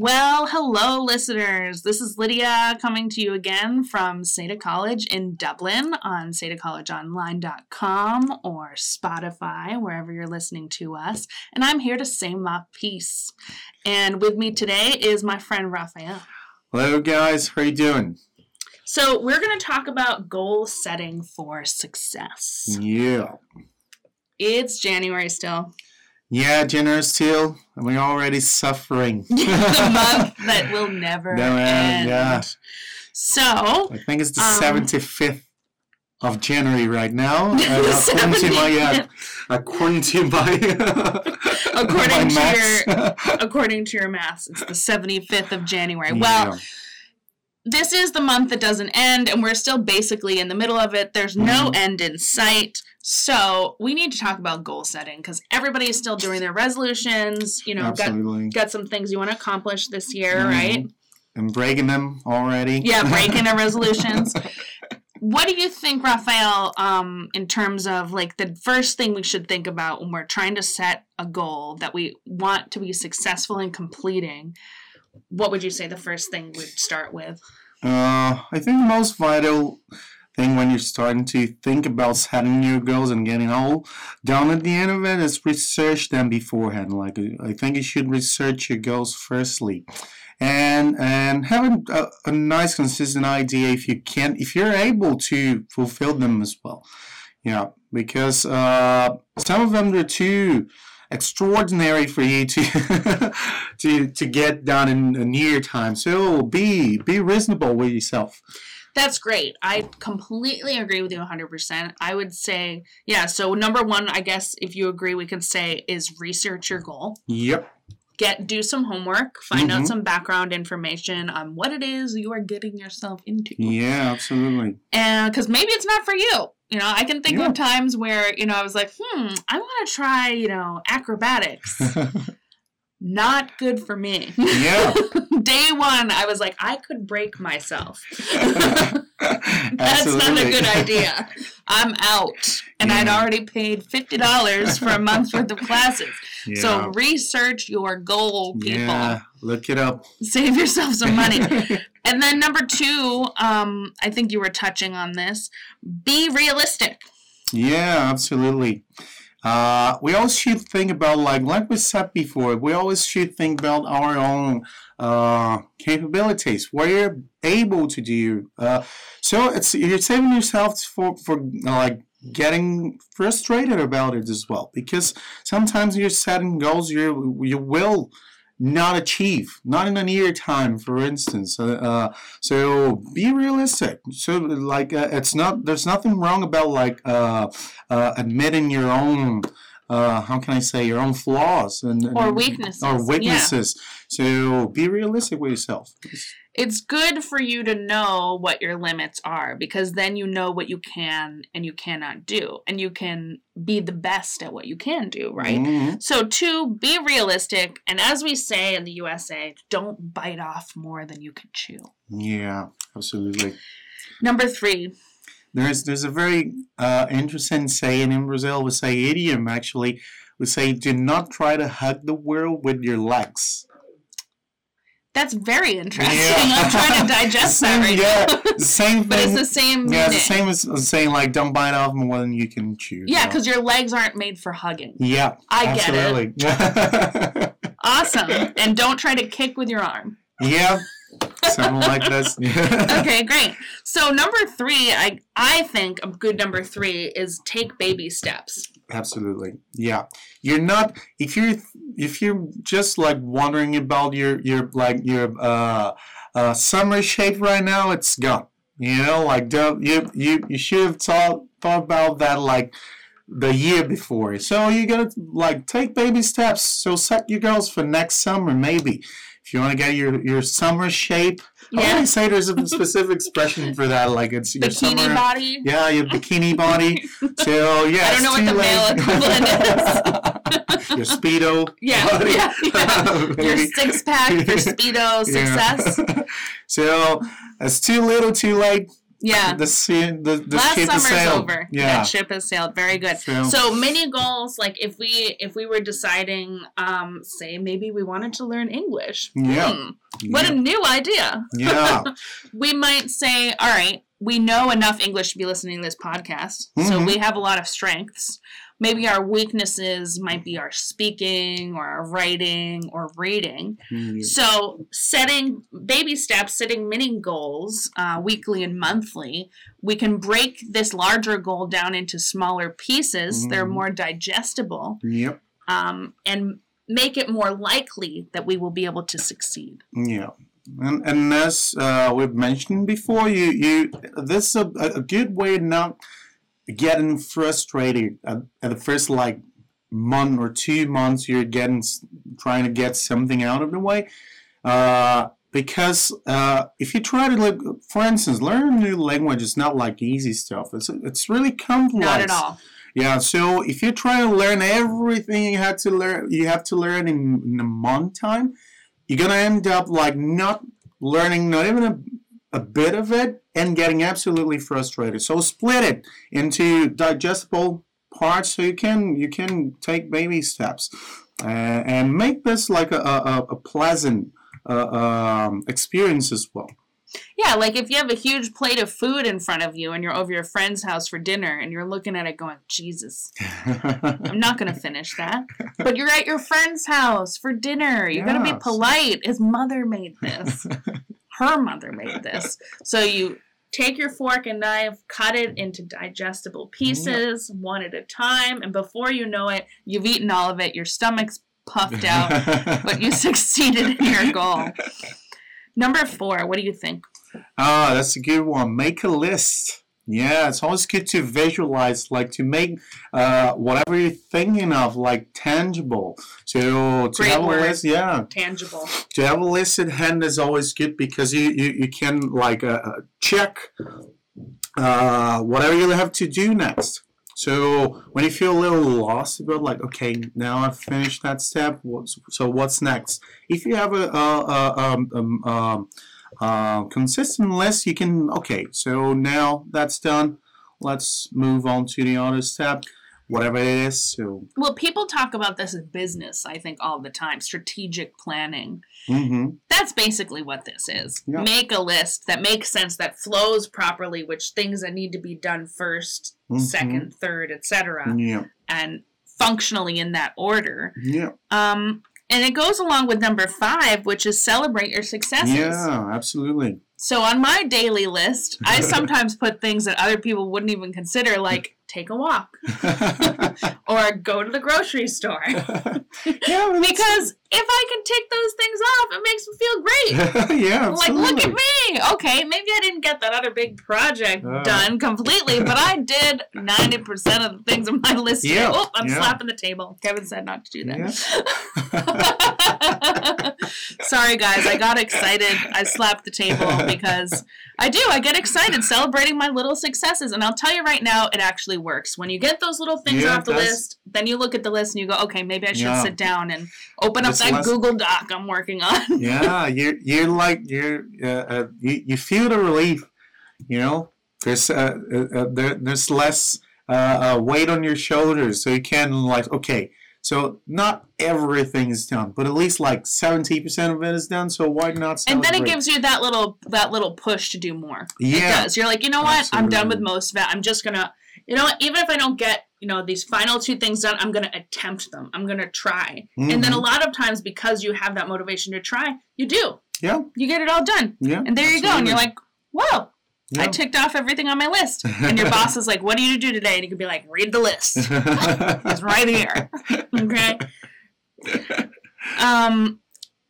Well, hello, listeners. This is Lydia coming to you again from Seda College in Dublin on SEDACollegeOnline.com or Spotify, wherever you're listening to us. And I'm here to say my piece. And with me today is my friend Raphael. Hello, guys. How are you doing? So, we're going to talk about goal setting for success. Yeah. It's January still. Yeah, January still, and we're already suffering. the month that will never, Never end. yeah. So, I think it's the Um, 75th of January right now. according to my, uh, according to my, According to maths. according to your maths, it's the 75th of January. Well, this is the month that doesn't end, and we're still basically in the middle of it. There's no Mhm. end in sight. So we need to talk about goal setting because everybody is still doing their resolutions. You know, got absolutely. got some things you want to accomplish this year, Mhm. right? I'm breaking them already. Yeah, breaking the resolutions. What do you think, Raphael, um, in terms of like the first thing we should think about when we're trying to set a goal that we want to be successful in completing? What would you say the first thing we'd start with? Uh, I think the most vital when you're starting to think about setting your goals and getting all done at the end of it is research them beforehand. Like I think you should research your goals firstly, and and have a, a, a nice consistent idea if you can if you're able to fulfill them as well. Yeah, because uh, some of them are too extraordinary for you to to to get done in a near time. So be be reasonable with yourself. That's great. I completely agree with you 100%. I would say, yeah, so number one, I guess if you agree, we can say is research your goal. Yep. Get do some homework, find out Mhm. some background information on what it is you are getting yourself into. Yeah, absolutely. and because maybe it's not for you you know i can think Yeah. of times where you know i was like hmm i want to try you know acrobatics not good for me yeah. day one i was like i could break myself that's not a good idea i'm out and i'd already paid $50 for a month's worth of classes Yeah. so research your goal people yeah, look it up. save yourself some money And then number two, um, I think you were touching on this. Be realistic. Yeah, absolutely. Uh, we always should think about like like we said before. We always should think about our own uh, capabilities. What you're able to do. Uh, so it's you're saving yourself for for like getting frustrated about it as well because sometimes you're setting goals you you will not achieve not in a near time for instance uh, uh, so be realistic so like uh, it's not there's nothing wrong about like uh, uh, admitting your own uh, how can I say your own flaws and, and- Or weaknesses, or yeah. weaknesses. So be realistic with yourself. It's good for you to know what your limits are because then you know what you can and you cannot do. And you can be the best at what you can do, right? Mhm. So, two, be realistic. And as we say in the USA, don't bite off more than you can chew. Yeah, absolutely. Number three, There's there's a very uh, interesting saying in Brazil. We say idiom actually. We say, "Do not try to hug the world with your legs." That's very interesting. I'm trying to digest that right yeah, now. same but it's thing. the same yeah, it's the same as saying like, "Don't bite off more than you can chew." Yeah, because your legs aren't made for hugging. yeah, I get it. absolutely. Awesome. and don't try to kick with your arm. yeah, something like this. Okay, great. So number three, I I think a good number three is take baby steps. Absolutely. Yeah. You're not if you're if you're just like wondering about your your like your uh uh summer shape right now, it's gone. You know, like don't you you you should have thought thought about that like the year before. So you gotta like take baby steps. So set your goals for next summer maybe. If you want to get your, your summer shape, Yeah. to say there's a specific expression for that. Like it's your Bikini summer, body. yeah, your bikini body. So yeah, I don't know what the male equivalent your speedo. Yeah, yeah, yeah. Your six pack, your speedo success. so it's too little, too late. Yeah. The sea, the, the Last ship has summer's sailed. over. Yeah. That ship has sailed. Very good. So- So mini goals, like if we if we were deciding, um, say maybe we wanted to learn English. Yeah. Hmm, what yeah. a new idea. yeah. we might say, all right, we know enough English to be listening to this podcast, so Mhm. we have a lot of strengths. Maybe our weaknesses might be our speaking or our writing or reading. Yeah. So, setting baby steps, setting mini goals uh, weekly and monthly, we can break this larger goal down into smaller pieces. They're Mhm. more digestible Yep. um, and make it more likely that we will be able to succeed. Yeah. And, and as uh, we've mentioned before, you, you this is a, a good way not getting frustrated at, at the first like month or two months you're getting trying to get something out of the way. Uh, because uh, if you try to look, for instance, learn a new language is not like easy stuff. It's it's really complex. Not at all. Yeah, so if you try to learn everything you had to learn, you have to learn in, in a month time, you're gonna end up like not learning not even a, bit of it and getting absolutely frustrated. So split it into digestible parts so you can you can take baby steps uh, and make this like a, a, a pleasant uh, um, experience as well. Yeah, like if you have a huge plate of food in front of you and you're over your friend's house for dinner and you're looking at it going, Jesus, I'm not going to finish that. But you're at your friend's house for dinner. You're going to be polite. His mother made this. Her mother made this. So you take your fork and knife, cut it into digestible pieces, one at a time, and before you know it, you've eaten all of it. Your stomach's puffed out, but you succeeded in your goal. Number four, what do you think? Ah, that's a good one. Make a list. Yeah, it's always good to visualize, like to make uh, whatever you're thinking of like tangible. So to Great have word. a list, yeah, Tangible. to have a list at hand is always good because you you, you can like uh, uh, check uh, whatever you have to do next. So when you feel a little lost about like, okay, now I've finished that step. What's, so what's next? If you have a, a, a um, um, um, uh, consistent list, you can okay. So now that's done. Let's move on to the other step, whatever it is. So Well, people talk about this as business, I think, all the time strategic planning. hmm That's basically what this is. Yeah. Make a list that makes sense, that flows properly, which things that need to be done 1st Mhm. second, third, etc., yeah, and functionally in that order. yeah, Um, and it goes along with number five, which is celebrate your successes. yeah, absolutely. So on my daily list, I sometimes put things that other people wouldn't even consider, like take a walk or go to the grocery store. yeah, Because if I can tick those things off, it makes me feel great. yeah, Like, look at me. Okay, maybe I didn't get that other big project Uh. done completely, but I did 90% of the things on my list. today. Yeah, Oh, I'm yeah. slapping the table. Kevin said not to do that. Yeah. Sorry, guys. I got excited. I slapped the table because I do. I get excited celebrating my little successes. And I'll tell you right now, it actually works. When you get those little things Yeah, off the list, then you look at the list and you go, okay, maybe I should Yeah. sit down and open up It's that less- Google Doc I'm working on. yeah, you're you're like you're uh, uh, you, you feel the relief, you know. There's uh, uh, uh, there, there's less uh, uh, weight on your shoulders, so you can like okay. So not everything is done, but at least like seventy percent of it is done. So why not? and then it gives you that little that little push to do more. It does. You're like, you know what? I'm done with most of it. I'm just gonna, you know what? Even if I don't get, you know, these final two things done, I'm gonna attempt them. I'm gonna try. And then a Mhm. lot of times, because you have that motivation to try, you do. yeah, You get it all done, yeah, and there you go. And you're like, whoa, I ticked off everything on my list. And your boss is like, what do you do today? And you can be like, read the list. It's right here. Okay. Um,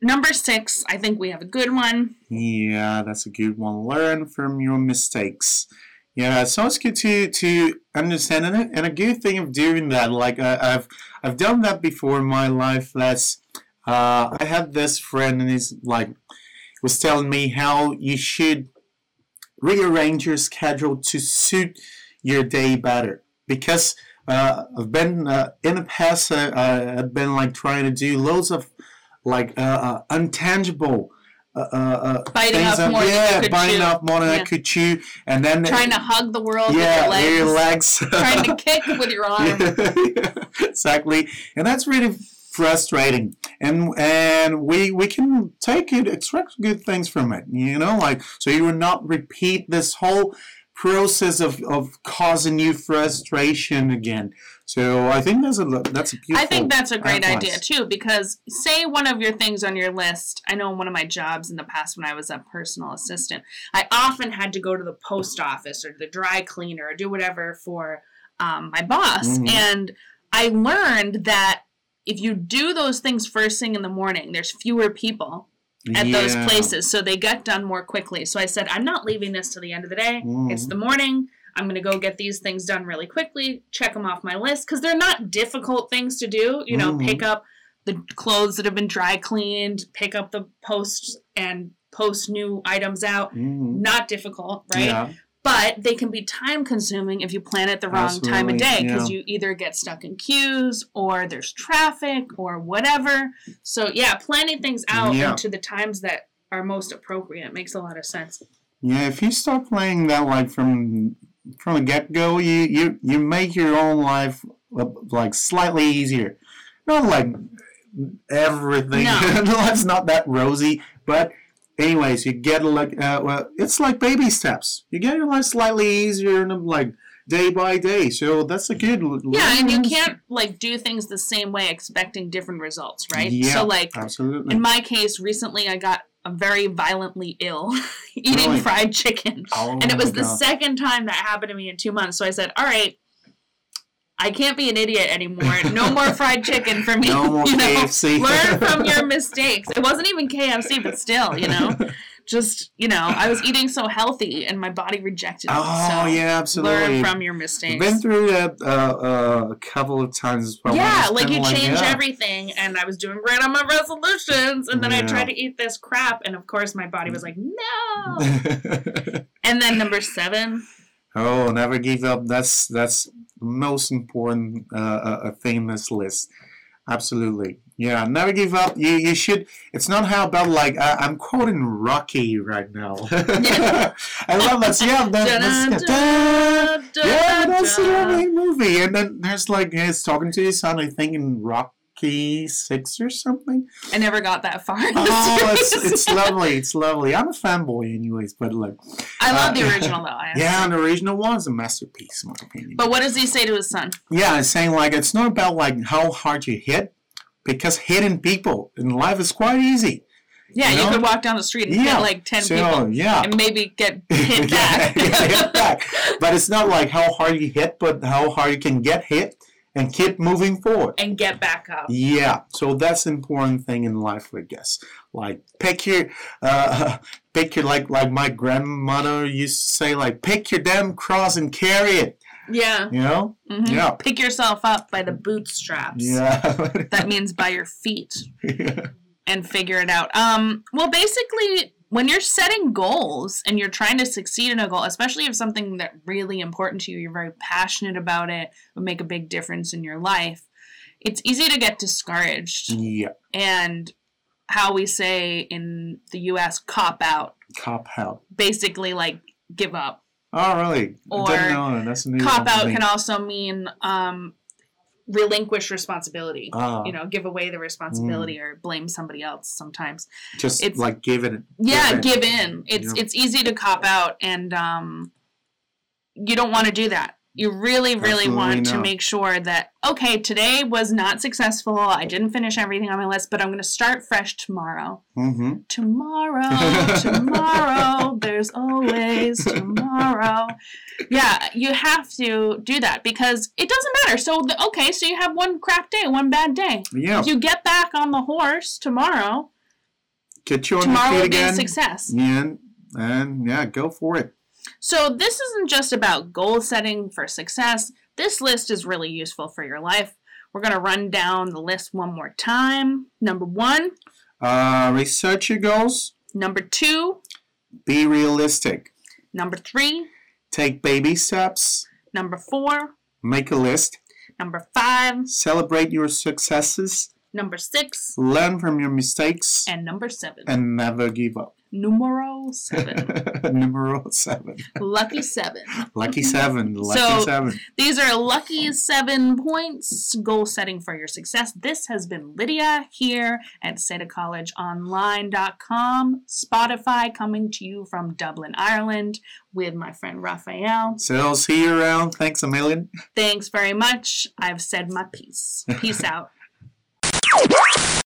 number six, I think we have a good one. Yeah, that's a good one. Learn from your mistakes. Yeah, so it's good to to understand it, and a good thing of doing that. Like I, I've I've done that before in my life. That's uh, I had this friend, and he's like was telling me how you should rearrange your schedule to suit your day better because uh, I've been uh, in the past. Uh, I've been like trying to do loads of like uh, uh, untangible uh, uh, Biting things off more than yeah, could biting chew. off more than I could chew, and then Trying to hug the world yeah, with your legs. legs. Trying to kick with your arm. Yeah, exactly, and that's really frustrating. And and we we can take it, extract good things from it. You know, like so you will not repeat this whole process of, of causing you frustration again. So I think that's a that's a beautiful. I think that's a great advice. idea too because say one of your things on your list. I know in one of my jobs in the past when I was a personal assistant, I often had to go to the post office or the dry cleaner or do whatever for um, my boss, Mhm. and I learned that if you do those things first thing in the morning, there's fewer people at those places, so they get done more quickly. So I said, I'm not leaving this till the end of the day. Mhm. It's the morning. I'm going to go get these things done really quickly, check them off my list because they're not difficult things to do. You know, Mhm. pick up the clothes that have been dry cleaned, pick up the posts and post new items out. Mhm. Not difficult, right? Yeah. But they can be time consuming if you plan it the wrong time of day because yeah. you either get stuck in queues or there's traffic or whatever. So, yeah, planning things out Yeah. into the times that are most appropriate makes a lot of sense. Yeah, if you start playing that like from from the get go, you you you make your own life uh, like slightly easier. Not like everything. No. Life's not that rosy, but anyways, you get like uh, well, it's like baby steps. You get your life slightly easier and like day by day. So that's a good. Yeah, and you can't like do things the same way expecting different results, right? Yeah, So like absolutely. in my case, recently I got very violently ill eating Really? fried chicken. Oh and it was the second time that happened to me in two months. So I said, All right, I can't be an idiot anymore. No more fried chicken for me. No more you know? KFC. Learn from your mistakes. It wasn't even KFC, but still, you know. Just, you know, I was eating so healthy and my body rejected it. Oh so yeah, absolutely. learn from your I've mistakes. been through that uh, uh, a couple of times as yeah, like you change yeah. everything, and I was doing great on my resolutions, and then I tried to eat this crap, and of course my body was like, no. and then number seven, oh, never give up. That's that's most important uh, uh, uh, this list. Absolutely. Yeah, never give up. You you should. It's not how about like I, I'm quoting Rocky right now. I love that. Yeah, that, that's, Dun, dun, yeah, that's the dun. movie. And then there's like he's talking to his son. I think in Six or something. I never got that far. Oh, it's it's lovely. It's lovely. I'm a fanboy, anyways. But look. I love uh, the original though. I yeah, to the original one is a masterpiece, in my opinion. But what does he say to his son? yeah, it's saying like it's not about like how hard you hit, because hitting people in life is quite easy. Yeah, You you, could walk down the street and Yeah. hit like ten so people yeah. and maybe get hit back. yeah, yeah, hit back. But it's not like how hard you hit, but how hard you can get hit and keep moving forward. and get back up. Yeah, so that's important thing in life, I guess. Like pick your, uh, pick your like like my grandmother used to say, like pick your damn cross and carry it. Yeah. You know? mhm. Yeah. Pick yourself up by the bootstraps. Yeah. That means by your feet. yeah. and figure it out. Um, well, basically, when you're setting goals and you're trying to succeed in a goal, especially if something that really important to you, you're very passionate about it, would make a big difference in your life. It's easy to get discouraged, Yeah. and how we say in the U.S. cop out, Cop out. basically like give up. Oh, really? I Or didn't know that. That's a new Cop out me. can also mean um, relinquish responsibility. Ah, You know, give away the responsibility or blame somebody else sometimes. just it's- like give it. yeah give give in. in it's it's easy to cop out and um you don't want to do that you really really Absolutely want to make sure that okay today was not successful i didn't finish everything on my list but i'm going to start fresh tomorrow Mm-hmm. tomorrow tomorrow there's always tomorrow yeah you have to do that because it doesn't matter so the, okay so you have one crap day one bad day Yeah. you get back on the horse tomorrow Get you on tomorrow your will feet be a again. success Yeah. And yeah, go for it. So, this isn't just about goal setting for success. This list is really useful for your life. We're going to run down the list one more time. Number one, Uh, research your goals. number two, Be realistic. number three, Take baby steps. number four, Make a list. number five, Celebrate your successes. Number six. Learn from your mistakes And number seven. and never give up. Numero seven. Numero seven. Lucky seven. Lucky seven. Lucky So- seven. These are lucky seven points goal setting for your success. This has been Lydia here at SEDACollegeOnline.com, Spotify coming to you from Dublin, Ireland with my friend Raphael. So I'll see you around. Thanks a million. Thanks very much. I've said my piece. Peace out.